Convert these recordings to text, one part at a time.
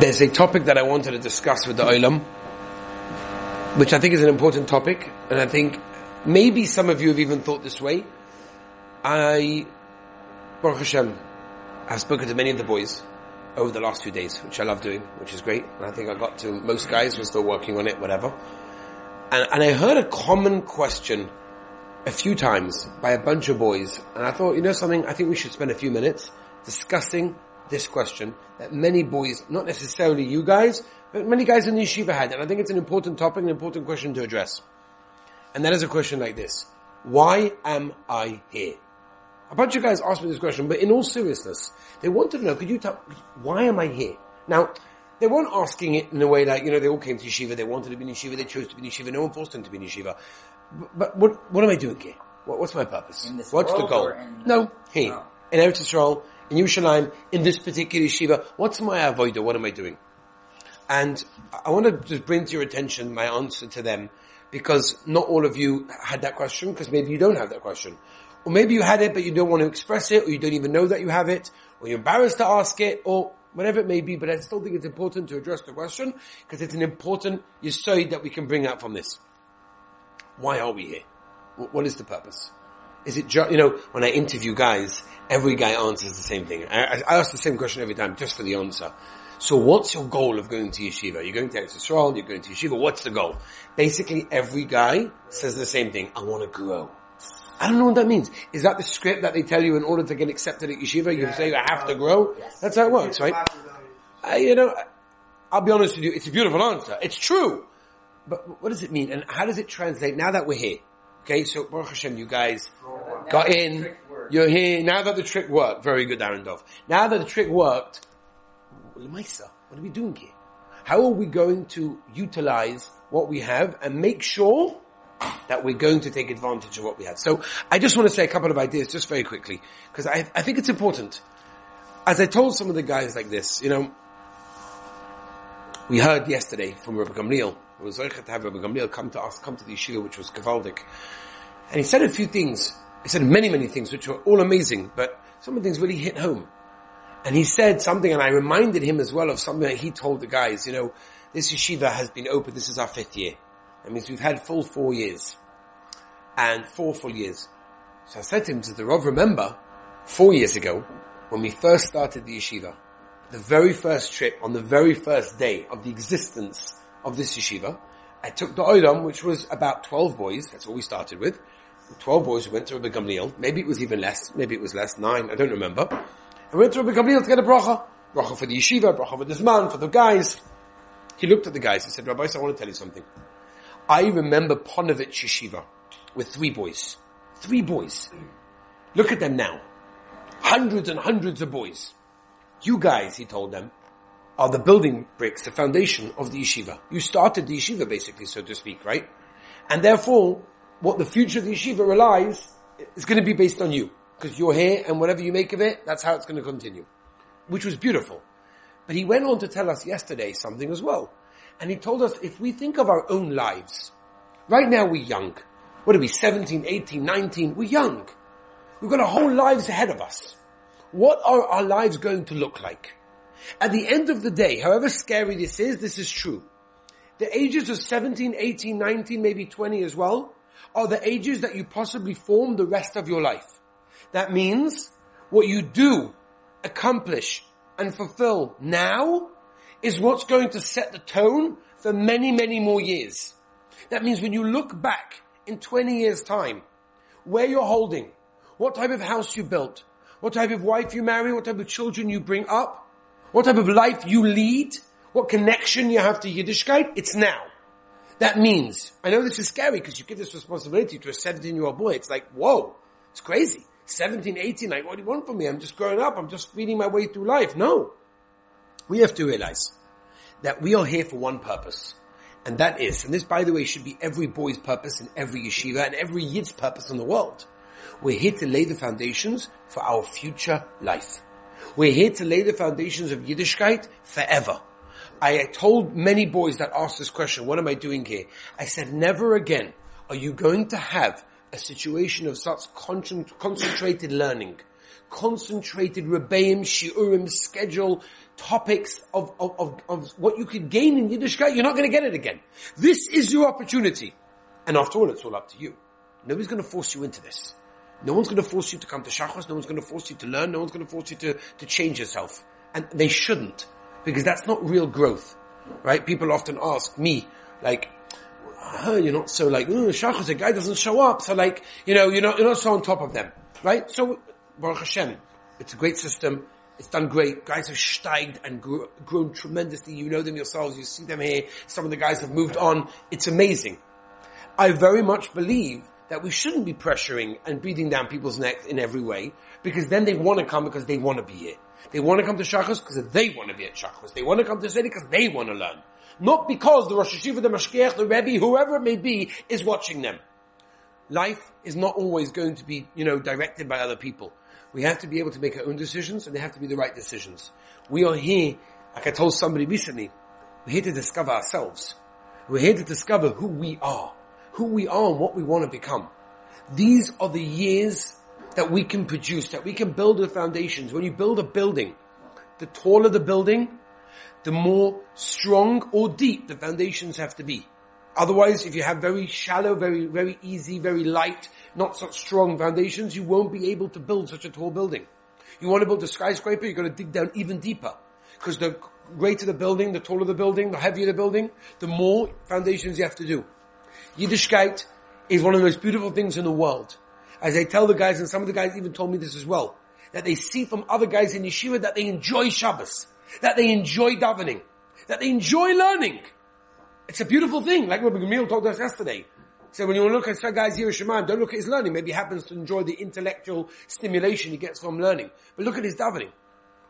There's a topic that I wanted to discuss with the Olam, which I think is an important topic, and I think maybe some of you have even thought this way. I, Baruch Hashem, have spoken to many of the boys over the last few days, which I love doing, which is great. And I think I got to most guys who are still working on it, whatever. And, and I heard a common question a few times by a bunch of boys, and I thought, you know something, I think we should spend a few minutes discussing this question that many boys, not necessarily you guys, but many guys in the yeshiva had, and I think it's an important topic, an important question to address. And that is a question like this. Why am I here? A bunch of guys asked me this question, but in all seriousness, they wanted to know, could you tell, why am I here? Now, they weren't asking it in a way like, you know, they all came to yeshiva, they wanted to be in yeshiva, they chose to be in yeshiva, no one forced them to be in yeshiva. But, but what, what am I doing here? What, what's my purpose? What's the goal? No, here. Oh. In Eretz Yisrael, in Yerushalayim, in this particular yeshiva, what's my avodah? What am I doing? And I want to just bring to your attention my answer to them, because not all of you had that question, because maybe you don't have that question. Or maybe you had it, but you don't want to express it, or you don't even know that you have it, or you're embarrassed to ask it, or whatever it may be, but I still think it's important to address the question, because it's an important yisoid that we can bring out from this. Why are we here? What is the purpose? Is it just, you know, when I interview guys, every guy answers the same thing. I, I, ask the same question every time, just for the answer. So what's your goal of going to yeshiva? You're going to Eretz you're going to yeshiva, what's the goal? Basically every guy says the same thing, I want to grow. I don't know what that means. Is that the script that they tell you in order to get accepted at yeshiva? You yeah, say I have to grow? Yes. That's how it works, right? I, you know, I'll be honest with you, it's a beautiful answer. It's true. But what does it mean? And how does it translate now that we're here? Okay, so Baruch Hashem, you guys got in, you're here, now that the trick worked, very good Aaron Dov. Now that the trick worked, Lemaisa, what are we doing here? How are we going to utilize what we have and make sure that we're going to take advantage of what we have? So I just want to say a couple of ideas just very quickly, because I, I think it's important. As I told some of the guys like this, you know, we heard yesterday from Rabbi Gamliel, it was zechus to have Rabbi Gamliel come to us, come to the yeshiva, which was Kavaldik. And he said a few things, he said many, many things, which were all amazing, but some of the things really hit home. And he said something, and I reminded him as well of something that he told the guys, you know, this yeshiva has been open, this is our fifth year. That means we've had full four years. And four full years. So I said to him, does the Rav remember, four years ago, when we first started the yeshiva, the very first trip, on the very first day of the existence of this yeshiva, I took the Olam, which was about 12 boys, that's what we started with, 12 boys who went to Rabbi Gamliel, maybe it was even less, maybe it was less, nine, I don't remember, I went to Rabbi Gamliel to get a bracha, bracha for the yeshiva, bracha for this man, for the guys. He looked at the guys, he said, Rabbi, I want to tell you something. I remember Ponevezh Yeshiva with three boys. Three boys. Look at them now. Hundreds and hundreds of boys. You guys, he told them, are the building bricks, the foundation of the yeshiva. You started the yeshiva basically, so to speak, right? And therefore, what the future of the yeshiva relies is going to be based on you. Because you're here and whatever you make of it, that's how it's going to continue. Which was beautiful. But he went on to tell us yesterday something as well. And he told us if we think of our own lives, right now we're young. What are we, 17, 18, 19? We're young. We've got our whole lives ahead of us. What are our lives going to look like? At the end of the day, however scary this is, this is true. The ages of 17, 18, 19, maybe 20 as well, are the ages that you possibly form the rest of your life. That means what you do, accomplish, and fulfill now is what's going to set the tone for many, many more years. That means when you look back in 20 years time, where you're holding, what type of house you built, what type of wife you marry, what type of children you bring up, what type of life you lead, what connection you have to Yiddishkeit, it's now. That means, I know this is scary because you give this responsibility to a 17 year old boy. It's like, whoa, it's crazy. 17, 18, like, what do you want from me? I'm just growing up. I'm just feeding my way through life. No. We have to realize that we are here for one purpose. And that is, and this by the way should be every boy's purpose in every yeshiva and every yid's purpose in the world. We're here to lay the foundations for our future life. We're here to lay the foundations of Yiddishkeit forever. I told many boys that asked this question, what am I doing here? I said, never again are you going to have a situation of such concentrated learning concentrated rebbeim, shiurim, schedule, topics of, of, of, of what you could gain in Yiddishkeit, you're not going to get it again. This is your opportunity. And after all, it's all up to you. Nobody's going to force you into this. No one's going to force you to come to Shachos. No one's going to force you to learn. No one's going to force you to, to change yourself. And they shouldn't. Because that's not real growth. Right? People often ask me, like, oh, you're not so like, oh, Shachos, a guy doesn't show up. So like, you know, you're not, you're not so on top of them. Right? So, Baruch Hashem, it's a great system. It's done great. Guys have steiged and grew, grown tremendously. You know them yourselves. You see them here. Some of the guys have moved on. It's amazing. I very much believe that we shouldn't be pressuring and beating down people's necks in every way because then they want to come because they want to be here. They want to come to Shachos because they want to be at Shachos. They want to come to city because they want to learn. Not because the Rosh Yeshiva, the Mashgiach, the Rebbe, whoever it may be, is watching them. Life is not always going to be, you know, directed by other people. We have to be able to make our own decisions and they have to be the right decisions. We are here, like I told somebody recently, we're here to discover ourselves. We're here to discover who we are, who we are and what we want to become. These are the years that we can produce, that we can build the foundations. When you build a building, the taller the building, the more strong or deep the foundations have to be. Otherwise, if you have very shallow, very, very easy, very light, not such strong foundations, you won't be able to build such a tall building. You want to build a skyscraper, you've got to dig down even deeper. Because the greater the building, the taller the building, the heavier the building, the more foundations you have to do. Yiddishkeit is one of the most beautiful things in the world. As I tell the guys, and some of the guys even told me this as well, that they see from other guys in yeshiva that they enjoy Shabbos, that they enjoy davening, that they enjoy learning. It's a beautiful thing, like Rabbi Gamliel told us yesterday. So when you look at some guys here Shemaim, don't look at his learning. Maybe he happens to enjoy the intellectual stimulation he gets from learning. But look at his davening.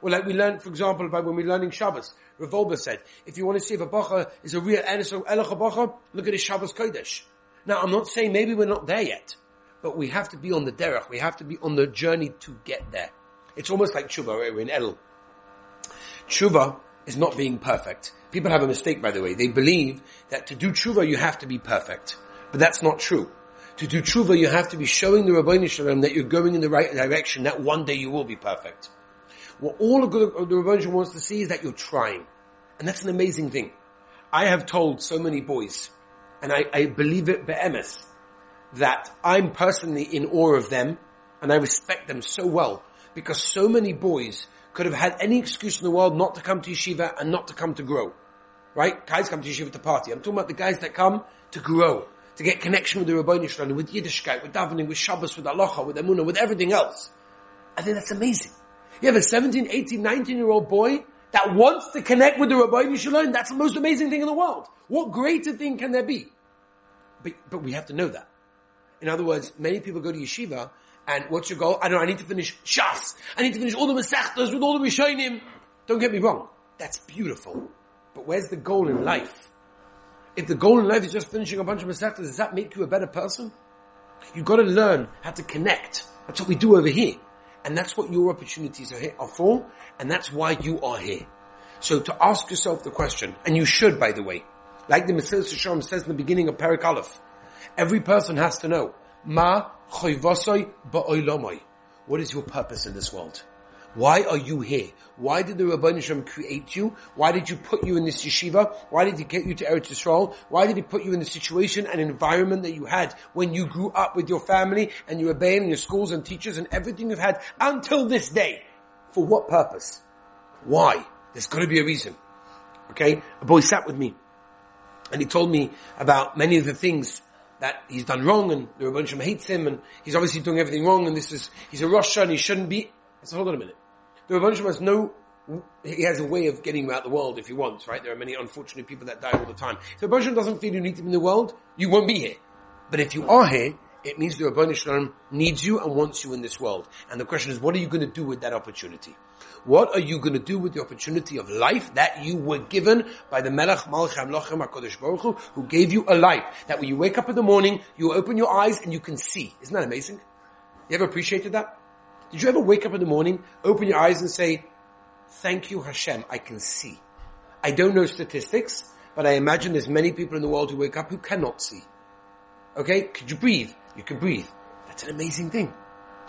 Well, like we learned, for example, by when we're learning Shabbos. Rav Wolbe said, if you want to see if a bacha is a real Enes bacha, look at his Shabbos Kodesh. Now, I'm not saying maybe we're not there yet, but we have to be on the derech. We have to be on the journey to get there. It's almost like tshuva? We're in El. Tshuva is not being perfect. People have a mistake, by the way. They believe that to do tshuva, you have to be perfect. But that's not true. To do tshuva, you have to be showing the Ribono Shel Olam that you're going in the right direction, that one day you will be perfect. What all the Rabbi wants to see is that you're trying. And that's an amazing thing. I have told so many boys, and I, I believe it be'emes, that I'm personally in awe of them, and I respect them so well, because so many boys could have had any excuse in the world not to come to yeshiva and not to come to grow. Right? Guys come to yeshiva to party. I'm talking about the guys that come to grow, to get connection with the Ribono Shel Olam, with Yiddishkeit, with davening, with Shabbos, with Halacha, with Emunah, with everything else. I think that's amazing. You have a 17, 18, 19 year old boy that wants to connect with the Ribono Shel Olam. That's the most amazing thing in the world. What greater thing can there be? But, but we have to know that. In other words, many people go to yeshiva and what's your goal? I know I need to finish Shas. I need to finish all the Masechtas with all the Rishonim. Don't get me wrong. That's beautiful. But where's the goal in life? If the goal in life is just finishing a bunch of Masechtas, does that make you a better person? You've got to learn how to connect. That's what we do over here. And that's what your opportunities are, here, are for. And that's why you are here. So to ask yourself the question, and you should by the way, like the Mesilas Yesharim says in the beginning of Perek Aleph, every person has to know, Ma. What is your purpose in this world? Why are you here? Why did the Rabban Shem create you? Why did you put you in this yeshiva? Why did he get you to Eretz Yisrael? Why did he put you in the situation and environment that you had when you grew up with your family and your Rebbeim and your schools and teachers and everything you've had until this day? For what purpose? Why? There's got to be a reason. Okay? A boy sat with me and he told me about many of the things that he's done wrong and the Rebbe Shem hates him and he's obviously doing everything wrong and this is, he's a Rosh and he shouldn't be. Said, hold on a minute. The Rebbe Shem has no, he has a way of getting him out the world if he wants, right? There are many unfortunate people that die all the time. So the Rebbe Shem doesn't feel you need him in the world, you won't be here. But if you are here, it means the Rebbe Shem needs you and wants you in this world. And the question is, what are you going to do with that opportunity? What are you going to do with the opportunity of life that you were given by the Melech Malchei HaMelachim HaKadosh Baruch Hu, who gave you a life? That when you wake up in the morning, you open your eyes and you can see. Isn't that amazing? You ever appreciated that? Did you ever wake up in the morning, open your eyes and say, thank you Hashem, I can see. I don't know statistics, but I imagine there's many people in the world who wake up who cannot see. Okay? Could you breathe? You can breathe. That's an amazing thing.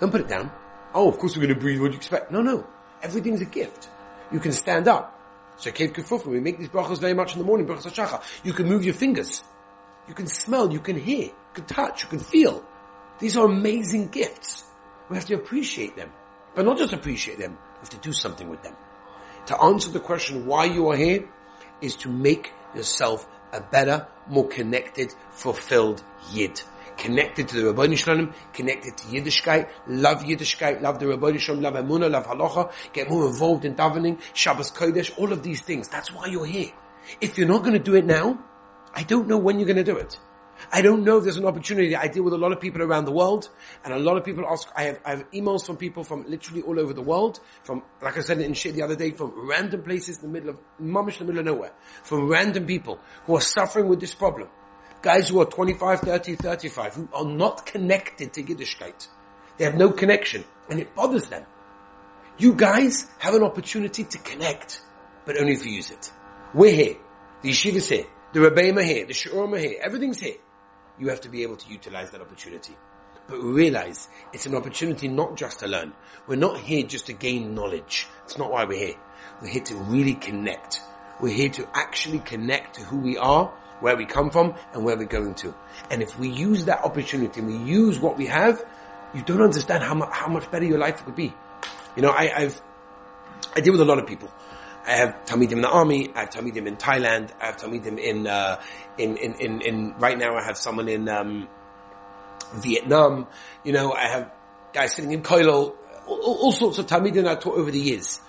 Don't put it down. Oh, of course we're going to breathe. What do you expect? No, no. Everything's a gift. You can stand up. Zokef Kefufim, we make these brachos very much in the morning, shacha. You can move your fingers. You can smell, you can hear, you can touch, you can feel. These are amazing gifts. We have to appreciate them. But not just appreciate them, we have to do something with them. To answer the question why you are here is to make yourself a better, more connected, fulfilled Yid connected to the Ribono Shel Olam, connected to Yiddishkeit, love Yiddishkeit, love the Ribono Shel Olam, love Emunah, love Halacha, get more involved in davening, Shabbos Kodesh, all of these things. That's why you're here. If you're not going to do it now, I don't know when you're going to do it. I don't know if there's an opportunity. I deal with a lot of people around the world, and a lot of people ask. I have, I have emails from people from literally all over the world, from like I said in shit the other day, from random places in the middle of, mamish in the middle of nowhere, from random people who are suffering with this problem guys who are 25, 30, 35, who are not connected to Yiddishkeit. They have no connection, and it bothers them. You guys have an opportunity to connect, but only if you use it. We're here. The yeshiva's here. The Rebbeim are here. The Shiurim are here. Everything's here. You have to be able to utilize that opportunity. But realize it's an opportunity not just to learn. We're not here just to gain knowledge. It's not why we're here. We're here to really connect. We're here to actually connect to who we are where we come from and where we're going to. And if we use that opportunity and we use what we have, you don't understand how much, how much better your life could be. You know, I, I've, I deal with a lot of people. I have Talmidim in the army. I have Talmidim in Thailand. I have Talmidim in, uh, in, in, in, in, right now I have someone in, um, Vietnam. You know, I have guys sitting in kollel. All, all sorts of Talmidim I've taught over the years.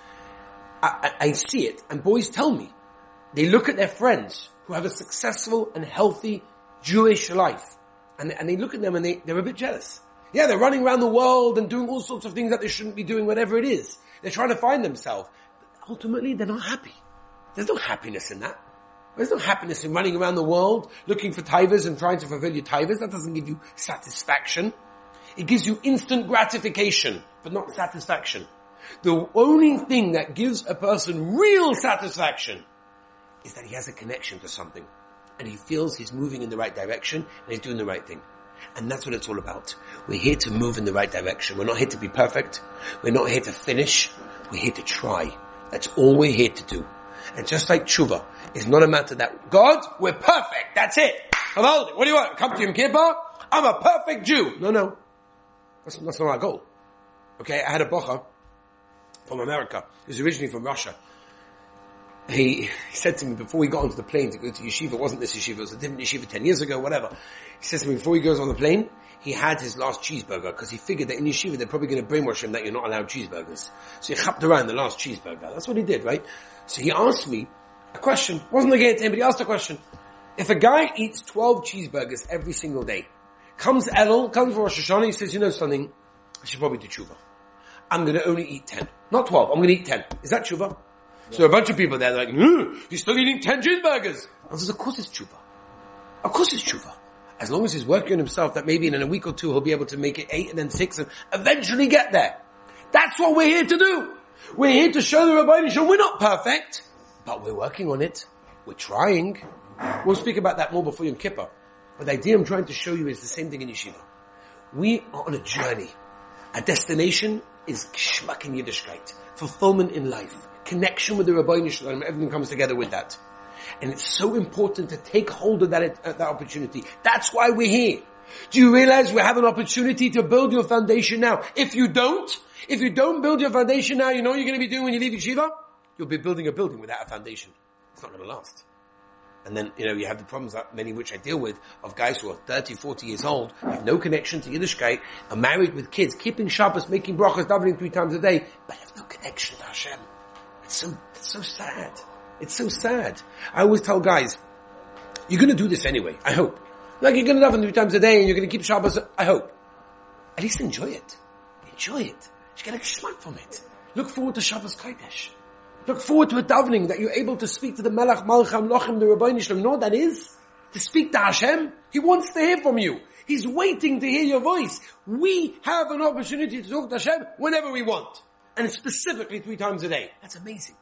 I, I, I see it and boys tell me, they look at their friends who have a successful and healthy Jewish life. And, and they look at them and they, they're a bit jealous. Yeah, they're running around the world and doing all sorts of things that they shouldn't be doing, whatever it is. They're trying to find themselves. But ultimately, they're not happy. There's no happiness in that. There's no happiness in running around the world looking for taavos and trying to fulfill your taavos. That doesn't give you satisfaction. It gives you instant gratification, but not satisfaction. The only thing that gives a person real satisfaction is that he has a connection to something and he feels he's moving in the right direction and he's doing the right thing. And that's what it's all about. We're here to move in the right direction. We're not here to be perfect. We're not here to finish. We're here to try. That's all we're here to do. And just like tshuva, it's not a matter that, God, we're perfect. That's it. I'm holding. What do you want? Come to Yom Kippur? I'm a perfect Jew. No, no. That's, that's not our goal. Okay, I had a bocha from America. He was originally from Russia he, said to me before he got onto the plane to go to yeshiva, it wasn't this yeshiva, it was a different yeshiva 10 years ago, whatever. He says to me before he goes on the plane, he had his last cheeseburger because he figured that in yeshiva they're probably going to brainwash him that you're not allowed cheeseburgers. So he chapped around the last cheeseburger. That's what he did, right? So he asked me a question. Wasn't against him, but he asked a question. If a guy eats 12 cheeseburgers every single day, comes Elul, comes Rosh Hashanah, he says, you know something, I should probably do tshuva. I'm going to only eat 10. Not 12, I'm going to eat 10. Is that tshuva? So a bunch of people there, like, mm, he's still eating 10 cheeseburgers. I says, of course it's tshuva. Of course it's tshuva. As long as he's working on himself, that maybe in a week or two he'll be able to make it eight and then six and eventually get there. That's what we're here to do. We're here to show the Ribono Shel Olam we're not perfect, but we're working on it. We're trying. We'll speak about that more before Yom Kippur. But the idea I'm trying to show you is the same thing in Yeshiva. We are on a journey. A destination is Geschmack in Yiddishkeit. Fulfillment in life connection with the Ribono Shel Olam, everything comes together with that. And it's so important to take hold of that, uh, that opportunity. That's why we're here. Do you realize we have an opportunity to build your foundation now? If you don't, if you don't build your foundation now, you know what you're going to be doing when you leave yeshiva? You'll be building a building without a foundation. It's not going to last. And then, you know, you have the problems that many of which I deal with of guys who are 30, 40 years old, have no connection to Yiddishkeit, are married with kids, keeping Shabbos, making brachas, davening three times a day, but have no connection to Hashem. So, so sad. It's so sad. I always tell guys, you're gonna do this anyway, I hope. Like you're gonna daven three times a day and you're gonna keep Shabbos, I hope. At least enjoy it. Enjoy it. You get a geschmack from it. Look forward to Shabbos Kodesh. Look forward to a davening that you're able to speak to the Melech Malchei HaMelachim, the Ribono Shel Olam. You know what that is? To speak to Hashem. He wants to hear from you. He's waiting to hear your voice. We have an opportunity to talk to Hashem whenever we want and specifically three times a day. That's amazing.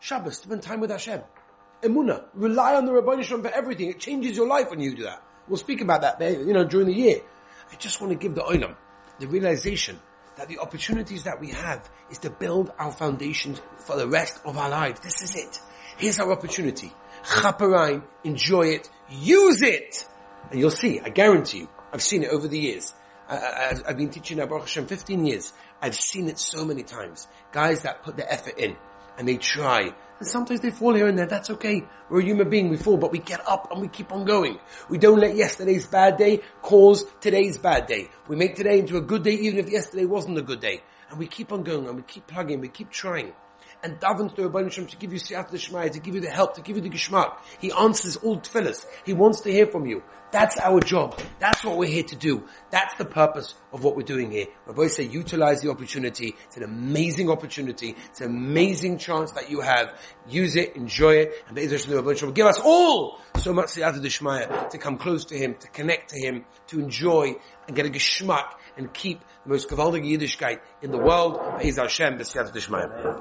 Shabbos, spend time with Hashem. Emuna, rely on the Ribono Shel Olam for everything. It changes your life when you do that. We'll speak about that, you know, during the year. I just want to give the olam the realization that the opportunities that we have is to build our foundations for the rest of our lives. This is it. Here's our opportunity. Chaparine, enjoy it, use it, and you'll see. I guarantee you. I've seen it over the years. I, have been teaching at Baruch Hashem 15 years. I've seen it so many times. Guys that put the effort in and they try. And sometimes they fall here and there. That's okay. We're a human being. We fall, but we get up and we keep on going. We don't let yesterday's bad day cause today's bad day. We make today into a good day even if yesterday wasn't a good day. And we keep on going and we keep plugging, we keep trying and davens to Rabbi Shem to give you siyata d'shmaya, to give you the help, to give you the geschmack. He answers all tefillahs. He wants to hear from you. That's our job. That's what we're here to do. That's the purpose of what we're doing here. Rabbi say utilize the opportunity. It's an amazing opportunity. It's an amazing chance that you have. Use it, enjoy it, and Be'ez Hashem will give us all so much siyata d'shmaya to come close to Him, to connect to Him, to enjoy and get a geschmack and keep the most gewaltige Yiddishkeit in the world. Be'ez Hashem, b'siyata d'shmaya.